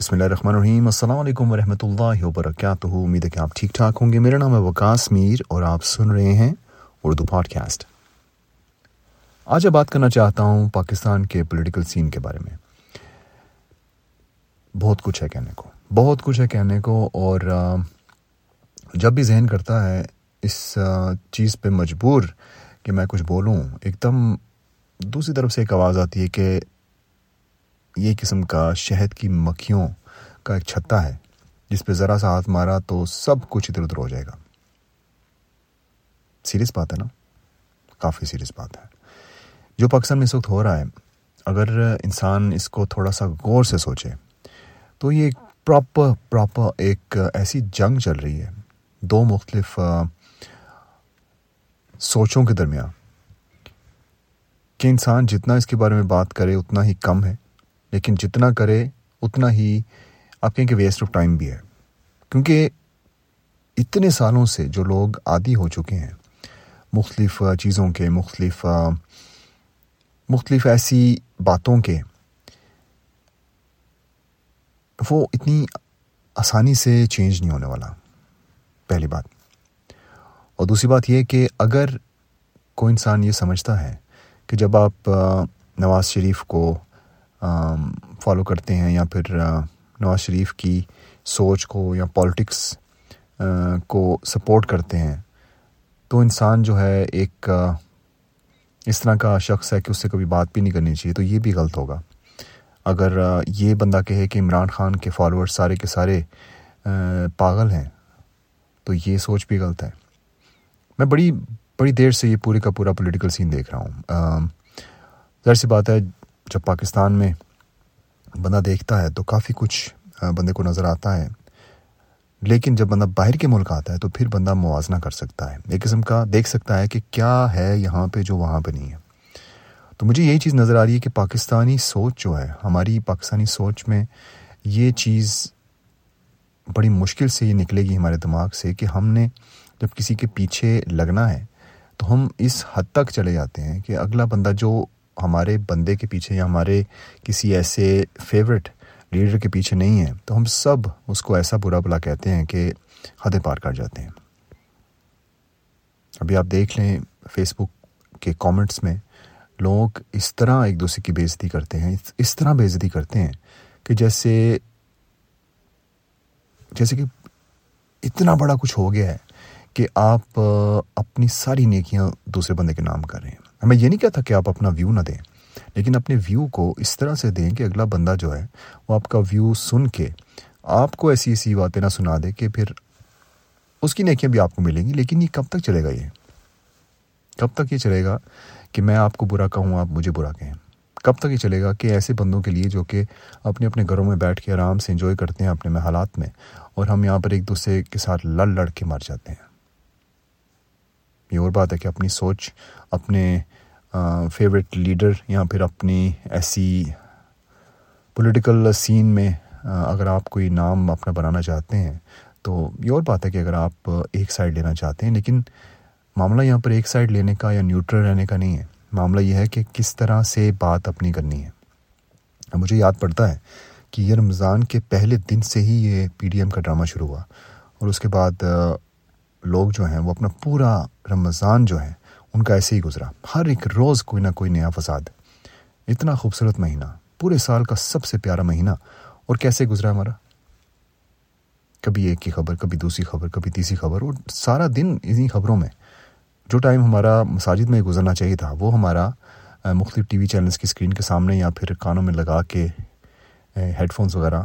بسم اللہ الرحمن الرحیم السلام علیکم ورحمۃ اللہ وبرکاتہ امید ہے کہ آپ ٹھیک ٹھاک ہوں گے. میرا نام ہے وکاس میر اور آپ سن رہے ہیں اردو پوڈ کاسٹ آج میں بات کرنا چاہتا ہوں پاکستان کے پولیٹیکل سین کے بارے میں. بہت کچھ ہے کہنے کو. بہت کچھ ہے کہنے کو اور جب بھی ذہن کرتا ہے اس چیز پہ مجبور کہ میں کچھ بولوں، ایک دم دوسری طرف سے ایک آواز آتی ہے کہ یہ قسم کا شہد کی مکھیوں کا ایک چھتا ہے، جس پہ ذرا سا ہاتھ مارا تو سب کچھ ادھر ادھر ہو جائے گا۔ سیریس بات ہے نا؟ کافی سیریس بات ہے۔ جو پاکستان میں اس وقت ہو رہا ہے، اگر انسان اس کو تھوڑا سا غور سے سوچے، تو یہ ایک پراپر پراپر ایک ایسی جنگ چل رہی ہے۔ دو مختلف سوچوں کے درمیان۔ کہ انسان جتنا اس کے بارے میں بات کرے، اتنا ہی کم ہے۔ لیکن جتنا کرے، اتنا ہی آپ کہیں کہ ویسٹ آف ٹائم بھی ہے۔ کیونکہ اتنے سالوں سے جو لوگ عادی ہو چکے ہیں، مختلف چیزوں کے، مختلف مختلف ایسی باتوں کے، وہ اتنی آسانی سے چینج نہیں ہونے والا۔ پہلی بات۔ اور دوسری بات یہ کہ اگر کوئی انسان یہ سمجھتا ہے کہ جب آپ نواز شریف کو فالو کرتے ہیں یا پھر نواز شریف کی سوچ کو یا پالیٹکس کو سپورٹ کرتے ہیں۔ تو انسان جو ہے ایک اس طرح کا شخص ہے کہ اس سے کبھی بات بھی نہیں کرنی چاہیے، تو یہ بھی غلط ہوگا۔ اگر یہ بندہ کہے کہ عمران خان کے فالوورس سارے کے سارے پاگل ہیں، تو یہ سوچ بھی غلط ہے۔ میں بڑی بڑی دیر سے یہ پورے کا پورا پولیٹیکل سین دیکھ رہا ہوں۔ ظاہر سی بات ہے جب پاکستان میں بندہ دیکھتا ہے تو کافی کچھ بندے کو نظر آتا ہے۔ لیکن جب بندہ باہر کے ملک آتا ہے تو پھر بندہ موازنہ کر سکتا ہے۔ ایک قسم کا دیکھ سکتا ہے کہ کیا ہے یہاں پہ جو وہاں پہ نہیں ہے۔ تو مجھے یہی چیز نظر آ رہی ہے کہ پاکستانی سوچ جو ہے، ہماری پاکستانی سوچ میں یہ چیز بڑی مشکل سے یہ نکلے گی ہمارے دماغ سے کہ ہم نے جب کسی کے پیچھے لگنا ہے تو ہم اس حد تک چلے جاتے ہیں کہ اگلا بندہ جو ہمارے بندے کے پیچھے یا ہمارے کسی ایسے فیوریٹ لیڈر کے پیچھے نہیں ہیں، تو ہم سب اس کو ایسا برا بلا کہتے ہیں کہ حد پار کر جاتے ہیں۔ ابھی آپ دیکھ لیں فیس بک کے کامنٹس میں، لوگ اس طرح ایک دوسرے کی بےزتی کرتے ہیں، اس طرح بےزتی کرتے ہیں کہ جیسے جیسے کہ اتنا بڑا کچھ ہو گیا ہے کہ آپ اپنی ساری نیکیاں دوسرے بندے کے نام کر رہے ہیں۔ میں یہ نہیں کہتا کہ آپ اپنا ویو نہ دیں، لیکن اپنے ویو کو اس طرح سے دیں کہ اگلا بندہ جو ہے وہ آپ کا ویو سن کے آپ کو ایسی ایسی باتیں نہ سنا دے کہ پھر اس کی نیکیاں بھی آپ کو ملیں گی۔ لیکن یہ کب تک چلے گا یہ؟ کب تک یہ چلے گا کہ میں آپ کو برا کہوں، آپ مجھے برا کہیں؟ کب تک یہ چلے گا کہ ایسے بندوں کے لیے جو کہ اپنے اپنے گھروں میں بیٹھ کے آرام سے انجوائے کرتے ہیں اپنے میں حالات میں اور ہم یہاں پر ایک دوسرے کے ساتھ لڑ لڑ کے مر جاتے ہیں۔ یہ اور بات ہے کہ اپنی سوچ، اپنے فیوریٹ لیڈر یا پھر اپنی ایسی پولیٹیکل سین میں اگر آپ کوئی نام اپنا بنانا چاہتے ہیں، تو یہ اور بات ہے کہ اگر آپ ایک سائڈ لینا چاہتے ہیں، لیکن معاملہ یہاں پر ایک سائڈ لینے کا یا نیوٹرل رہنے کا نہیں ہے۔ معاملہ یہ ہے کہ کس طرح سے بات اپنی کرنی ہے۔ مجھے یاد پڑتا ہے کہ یہ رمضان کے پہلے دن سے ہی یہ پی ڈی ایم کا ڈرامہ شروع ہوا اور اس کے بعد لوگ جو ہیں وہ اپنا پورا رمضان جو ہے، ان کا ایسے ہی گزرا۔ ہر ایک روز کوئی نہ کوئی نیا فساد۔ اتنا خوبصورت مہینہ۔ پورے سال کا سب سے پیارا مہینہ۔ اور کیسے گزرا ہمارا؟ کبھی ایک کی خبر، کبھی دوسری خبر، کبھی تیسری خبر۔ اور سارا دن انہیں خبروں میں۔ جو ٹائم ہمارا مساجد میں گزرنا چاہیے تھا، وہ ہمارا مختلف ٹی وی چینلز کی اسکرین کے سامنے یا پھر کانوں میں لگا کے ہیڈ فونس وغیرہ،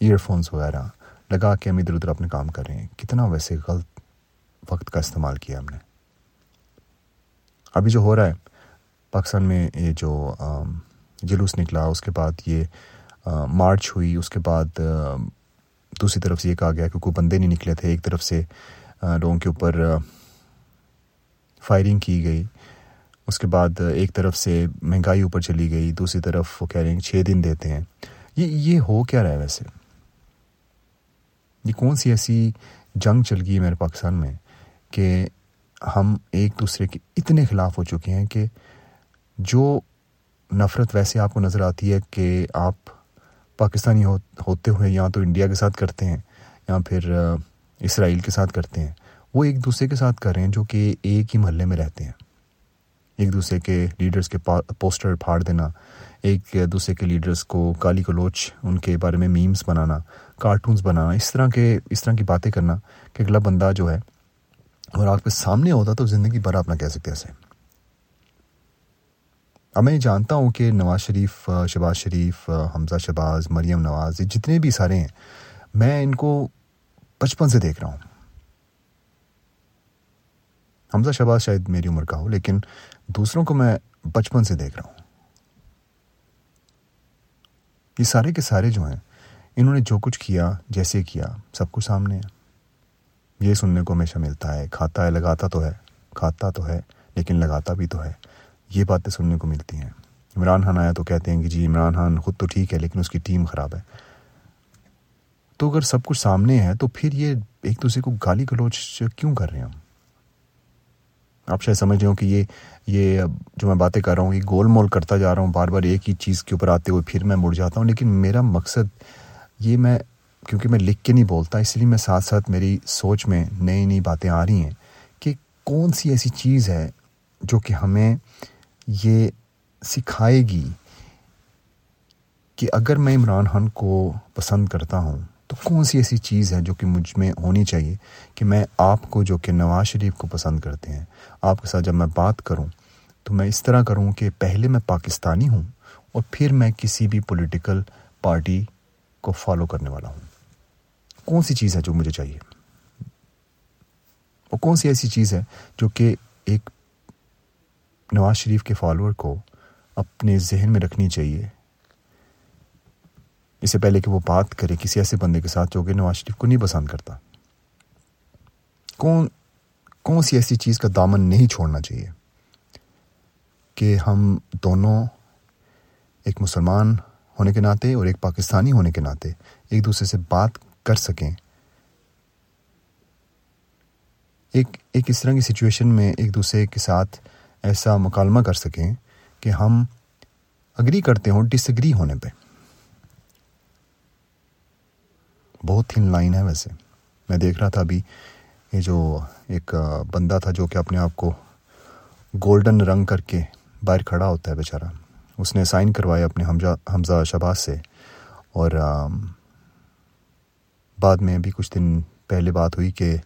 ایئر فونس وغیرہ لگا کے ہم ادھر ادھر اپنے کام کر رہے ہیں۔ کتنا ویسے غلط وقت کا استعمال کیا ہم نے۔ ابھی جو ہو رہا ہے، پاکستان میں یہ جو جلوس نکلا، اس کے بعد یہ مارچ ہوئی، اس کے بعد دوسری طرف سے یہ کہا گیا کہ کوئی بندے نہیں نکلے تھے۔ ایک طرف سے لوگوں کے اوپر فائرنگ کی گئی، اس کے بعد ایک طرف سے مہنگائی اوپر چلی گئی، دوسری طرف وہ کہہ رہے ہیں چھ دن دیتے ہیں۔ یہ یہ ہو کیا رہا ہے ویسے؟ یہ کون سی ایسی جنگ چل گئی ہے میرے پاکستان میں؟ کہ ہم ایک دوسرے کے اتنے خلاف ہو چکے ہیں کہ جو نفرت ویسے آپ کو نظر آتی ہے کہ آپ پاکستانی ہوتے ہوئے یا تو انڈیا کے ساتھ کرتے ہیں یا پھر اسرائیل کے ساتھ کرتے ہیں، وہ ایک دوسرے کے ساتھ کر رہے ہیں جو کہ ایک ہی محلے میں رہتے ہیں۔ ایک دوسرے کے لیڈرز کے پوسٹر پھاڑ دینا، ایک دوسرے کے لیڈرز کو کالی کلوچ ان کے بارے میں میمز بنانا، کارٹونز بنانا، اس طرح کے، اس طرح کی باتیں کرنا کہ اگلا بندہ جو ہے اور آپ کے سامنے ہوتا تو زندگی بھر آپ نہ کہہ سکتے ایسے۔ اب میں جانتا ہوں کہ نواز شریف شباز شریف، حمزہ شباز مریم نواز، یہ جتنے بھی سارے ہیں، میں ان کو بچپن سے دیکھ رہا ہوں۔ حمزہ شباز شاید میری عمر کا ہو، لیکن دوسروں کو میں بچپن سے دیکھ رہا ہوں۔ یہ سارے کے سارے جو ہیں، انہوں نے جو کچھ کیا، جیسے کیا، سب کچھ سامنے ہے۔ یہ سننے کو ہمیشہ ملتا ہے، کھاتا ہے، لگاتا تو ہے، کھاتا تو ہے، لیکن لگاتا بھی تو ہے۔ یہ باتیں سننے کو ملتی ہیں۔ عمران خان آیا تو کہتے ہیں کہ جی عمران خان خود تو ٹھیک ہے، لیکن اس کی ٹیم خراب ہے۔ تو اگر سب کچھ سامنے ہے، تو پھر یہ ایک دوسرے کو گالی گلوچ کیوں کر رہے ہیں ہم؟ آپ شاید سمجھ رہے ہو کہ یہ یہ جو میں باتیں کر رہا ہوں، یہ گول مول کرتا جا رہا ہوں، بار بار ایک ہی چیز کے اوپر آتے ہوئے پھر میں مڑ جاتا ہوں، لیکن میرا مقصد یہ میں کیونکہ میں لکھ کے نہیں بولتا، اس لیے میں ساتھ ساتھ میری سوچ میں نئی نئی باتیں آ رہی ہیں کہ کون سی ایسی چیز ہے جو کہ ہمیں یہ سکھائے گی کہ اگر میں عمران خان کو پسند کرتا ہوں تو کون سی ایسی چیز ہے جو کہ مجھ میں ہونی چاہیے کہ میں آپ کو جو کہ نواز شریف کو پسند کرتے ہیں، آپ کے ساتھ جب میں بات کروں تو میں اس طرح کروں کہ پہلے میں پاکستانی ہوں اور پھر میں کسی بھی پولیٹیکل پارٹی کو فالو کرنے والا ہوں۔ کون سی چیز ہے جو مجھے چاہیے؟ اور کون سی ایسی چیز ہے جو کہ ایک نواز شریف کے فالوور کو اپنے ذہن میں رکھنی چاہیے؟ اس سے پہلے کہ وہ بات کرے کسی ایسے بندے کے ساتھ جو کہ نواز شریف کو نہیں پسند کرتا۔ کون کون سی ایسی چیز کا دامن نہیں چھوڑنا چاہیے کہ ہم دونوں ایک مسلمان ہونے کے ناطے اور ایک پاکستانی ہونے کے ناطے ایک دوسرے سے بات کر سکیں۔ ایک ایک اس طرح کی سچویشن میں ایک دوسرے کے ساتھ ایسا مکالمہ کر سکیں کہ ہم اگری کرتے ہوں ڈس اگری ہونے پہ۔ بہت تھن لائن ہے ویسے۔ میں دیکھ رہا تھا ابھی، یہ جو ایک بندہ تھا جو کہ اپنے آپ کو گولڈن رنگ کر کے باہر کھڑا ہوتا ہے بیچارہ، اس نے سائن کروایا اپنے حمزہ حمزہ شباز سے۔ اور بعد میں ابھی کچھ دن پہلے بات ہوئی کہ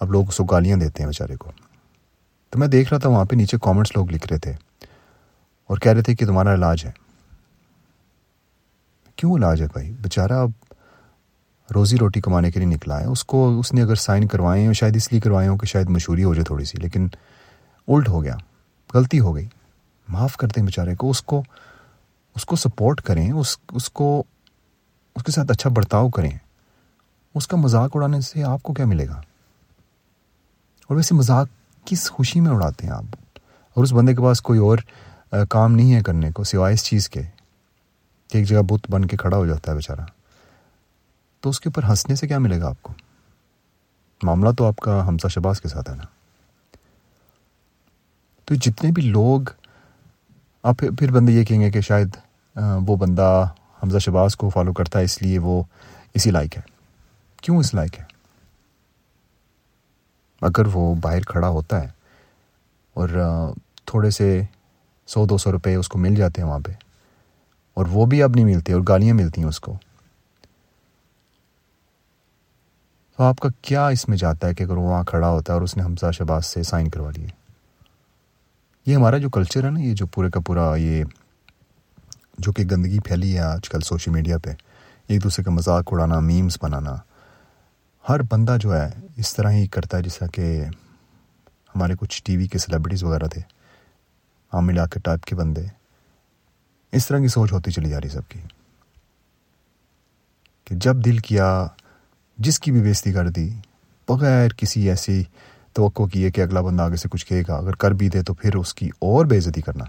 اب لوگ اس کو گالیاں دیتے ہیں بیچارے کو۔ تو میں دیکھ رہا تھا وہاں پہ نیچے کامنٹس لوگ لکھ رہے تھے اور کہہ رہے تھے کہ تمہارا علاج ہے۔ کیوں علاج ہے بھائی؟ بیچارہ اب روزی روٹی کمانے کے لیے نکلا ہے۔ اس کو اس نے اگر سائن کروائے ہیں، شاید اس لیے کروائے ہوں کہ شاید مشہوری ہو جائے تھوڑی سی، لیکن الٹ ہو گیا، غلطی ہو گئی۔ معاف کر دیں بیچارے کو، اس کو اس کو سپورٹ کریں، اس اس کو، اس کے ساتھ اچھا برتاؤ کریں۔ اس کا مذاق اڑانے سے آپ کو کیا ملے گا؟ اور ویسے مذاق کس خوشی میں اڑاتے ہیں آپ؟ اور اس بندے کے پاس کوئی اور کام نہیں ہے کرنے کو، سوائے اس چیز کے کہ ایک جگہ بت بن کے کھڑا ہو جاتا ہے بیچارہ۔ تو اس کے اوپر ہنسنے سے کیا ملے گا آپ کو؟ معاملہ تو آپ کا حمزہ شباز کے ساتھ ہے نا۔ تو جتنے بھی لوگ، آپ پھر بندے یہ کہیں گے کہ شاید وہ بندہ حمزہ شباز کو فالو کرتا ہے، اس لیے وہ اسی لائق ہے۔ کیوں اس لائق ہے؟ اگر وہ باہر کھڑا ہوتا ہے اور تھوڑے سے سو دو سو روپے اس کو مل جاتے ہیں وہاں پہ، اور وہ بھی اب نہیں ملتے اور گالیاں ملتی ہیں اس کو، تو آپ کا کیا اس میں جاتا ہے کہ اگر وہ وہاں کھڑا ہوتا ہے اور اس نے حمزہ شباز سے سائن کروا لیے؟ یہ ہمارا جو کلچر ہے نا، یہ جو پورے کا پورا یہ جو کہ گندگی پھیلی ہے آج کل سوشل میڈیا پہ، ایک دوسرے کا مذاق اڑانا، میمز بنانا ہر بندہ جو ہے اس طرح ہی کرتا ہے جیسا کہ ہمارے کچھ ٹی وی کے سیلیبریٹیز وغیرہ تھے عام علاقے ٹائپ کے بندے۔ اس طرح کی سوچ ہوتی چلی جا رہی سب کی۔ کہ جب دل کیا، جس کی بھی بےزتی کر دی، بغیر کسی ایسی توقع کی ہے کہ اگلا بندہ آگے سے کچھ کہے گا، اگر کر بھی دے تو پھر اس کی اور بے عزتی کرنا۔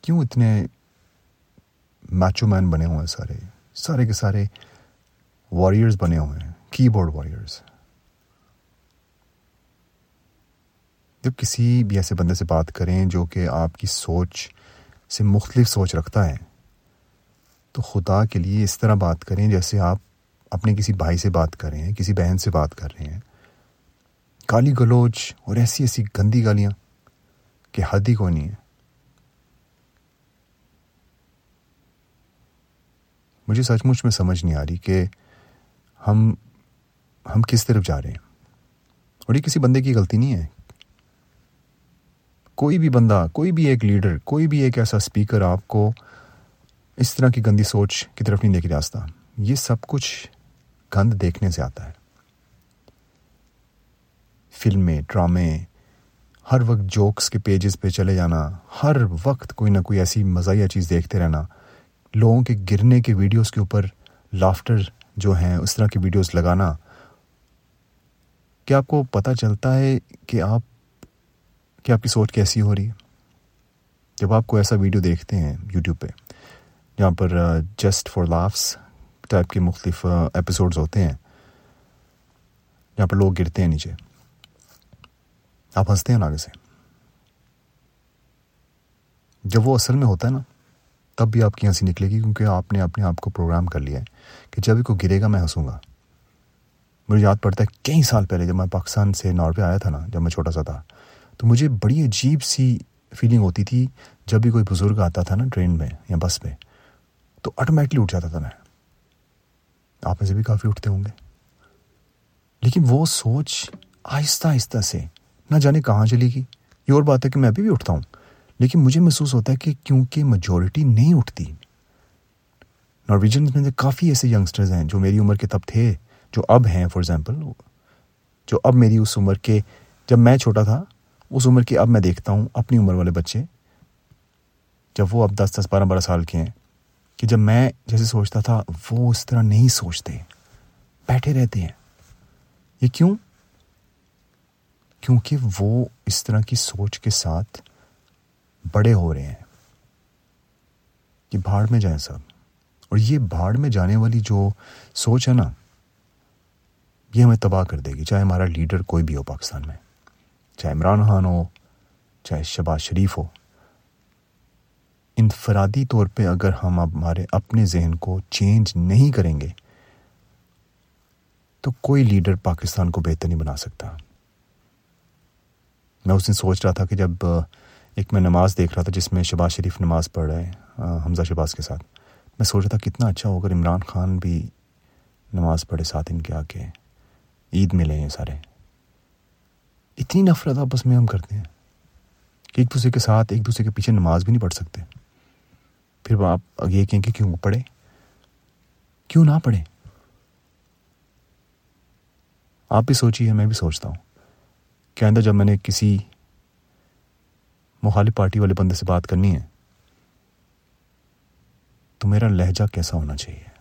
کیوں اتنے میچو مین بنے ہوئے ہیں سارے؟ سارے کے سارے واریئرز بنے ہوئے ہیں۔ کی بورڈ واریئرز جب کسی بھی ایسے بندے سے بات کریں جو کہ آپ کی سوچ سے مختلف سوچ رکھتا ہے، تو خدا کے لیے اس طرح بات کریں جیسے آپ اپنے کسی بھائی سے بات کر رہے ہیں، کسی بہن سے بات کر رہے ہیں۔ گالی گلوچ اور ایسی ایسی گندی گالیاں کہ حد ہی کو نہیں ہے۔ مجھے سچ مچ میں سمجھ نہیں آ رہی کہ ہم ہم کس طرف جا رہے ہیں؟ اور یہ کسی بندے کی غلطی نہیں ہے۔ کوئی بھی بندہ، کوئی بھی ایک لیڈر، کوئی بھی ایک ایسا اسپیکر آپ کو اس طرح کی گندی سوچ کی طرف نہیں دیکھ راستہ یہ سب کچھ گند دیکھنے سے آتا ہے۔ فلمیں، ڈرامے، ہر وقت جوکس کے پیجز پہ چلے جانا، ہر وقت کوئی نہ کوئی ایسی مزاحیہ چیز دیکھتے رہنا، لوگوں کے گرنے کے ویڈیوز کے اوپر لافٹر جو ہیں، اس طرح کی ویڈیوز لگانا، کیا آپ کو پتہ چلتا ہے کہ آپ کہ آپ کی سوچ کیسی ہو رہی ہے؟ جب آپ کو ایسا ویڈیو دیکھتے ہیں یوٹیوب پہ، جہاں پر جسٹ فار لافس ٹائپ کے مختلف ایپیسوڈز ہوتے ہیں، جہاں پر لوگ گرتے ہیں نیچے، آپ ہنستے ہیں آگے سے۔ جب وہ اصل میں ہوتا ہے نا تب بھی آپ کی ہنسی نکلے گی کیونکہ آپ نے اپنے آپ کو پروگرام کر لیا ہے کہ جب کو گرے گا میں ہنسوں گا۔ مجھے یاد پڑتا ہے کئی سال پہلے جب میں پاکستان سے ناروے آیا تھا نا، جب میں چھوٹا سا تھا، تو مجھے بڑی عجیب سی فیلنگ ہوتی تھی جب بھی کوئی بزرگ آتا تھا نا ٹرین میں یا بس میں، تو آٹومیٹکلی اٹھ جاتا تھا میں۔ آپ میں سے بھی کافی اٹھتے ہوں گے۔ لیکن وہ سوچ آہستہ آہستہ سے نہ جانے کہاں چلی گی یہ اور بات ہے کہ میں ابھی بھی اٹھتا ہوں۔ لیکن مجھے محسوس ہوتا ہے کہ کیونکہ میجورٹی نہیں اٹھتی۔ نارویجن میں کافی ایسے ینگسٹرز ہیں جو میری عمر کے تب تھے، جو اب ہیں فار ایگزامپل جو اب میری اس عمر کے، جب میں چھوٹا تھا، اس عمر کے اب میں دیکھتا ہوں اپنی عمر والے بچے، جب وہ اب دس دس، بارہ بارہ سال کے ہیں، کہ جب میں جیسے سوچتا تھا، وہ اس طرح نہیں سوچتے، بیٹھے رہتے ہیں۔ یہ کیوں؟ کیونکہ وہ اس طرح کی سوچ کے ساتھ بڑے ہو رہے ہیں کہ بھاڑ میں جائیں سب۔ اور یہ بھاڑ میں جانے والی جو سوچ ہے نا، یہ ہمیں تباہ کر دے گی، چاہے ہمارا لیڈر کوئی بھی ہو پاکستان میں، چاہے عمران خان ہو، چاہے شباز شریف ہو۔ انفرادی طور پہ اگر ہم ہمارے اپنے ذہن کو چینج نہیں کریں گے، تو کوئی لیڈر پاکستان کو بہتر نہیں بنا سکتا۔ میں اس دن سوچ رہا تھا کہ جب ایک میں نماز دیکھ رہا تھا جس میں شباز شریف نماز پڑھ رہے ہیں حمزہ شباز کے ساتھ۔ میں سوچ رہا تھا کتنا اچھا ہوگا عمران خان بھی نماز پڑھے، ساتھ ان کے آ کے عید ملے ہیں سارے۔ اتنی نفرت آپس میں ہم کرتے ہیں کہ ایک دوسرے کے ساتھ، ایک دوسرے کے پیچھے نماز بھی نہیں پڑھ سکتے۔ پھر آپ یہ کہیں کہ کیوں پڑھے؟ کیوں نہ پڑھے؟ آپ بھی سوچیے، میں بھی سوچتا ہوں۔ کہ آئندہ جب میں نے کسی مخالف پارٹی والے بندے سے بات کرنی ہے تو میرا لہجہ کیسا ہونا چاہیے؟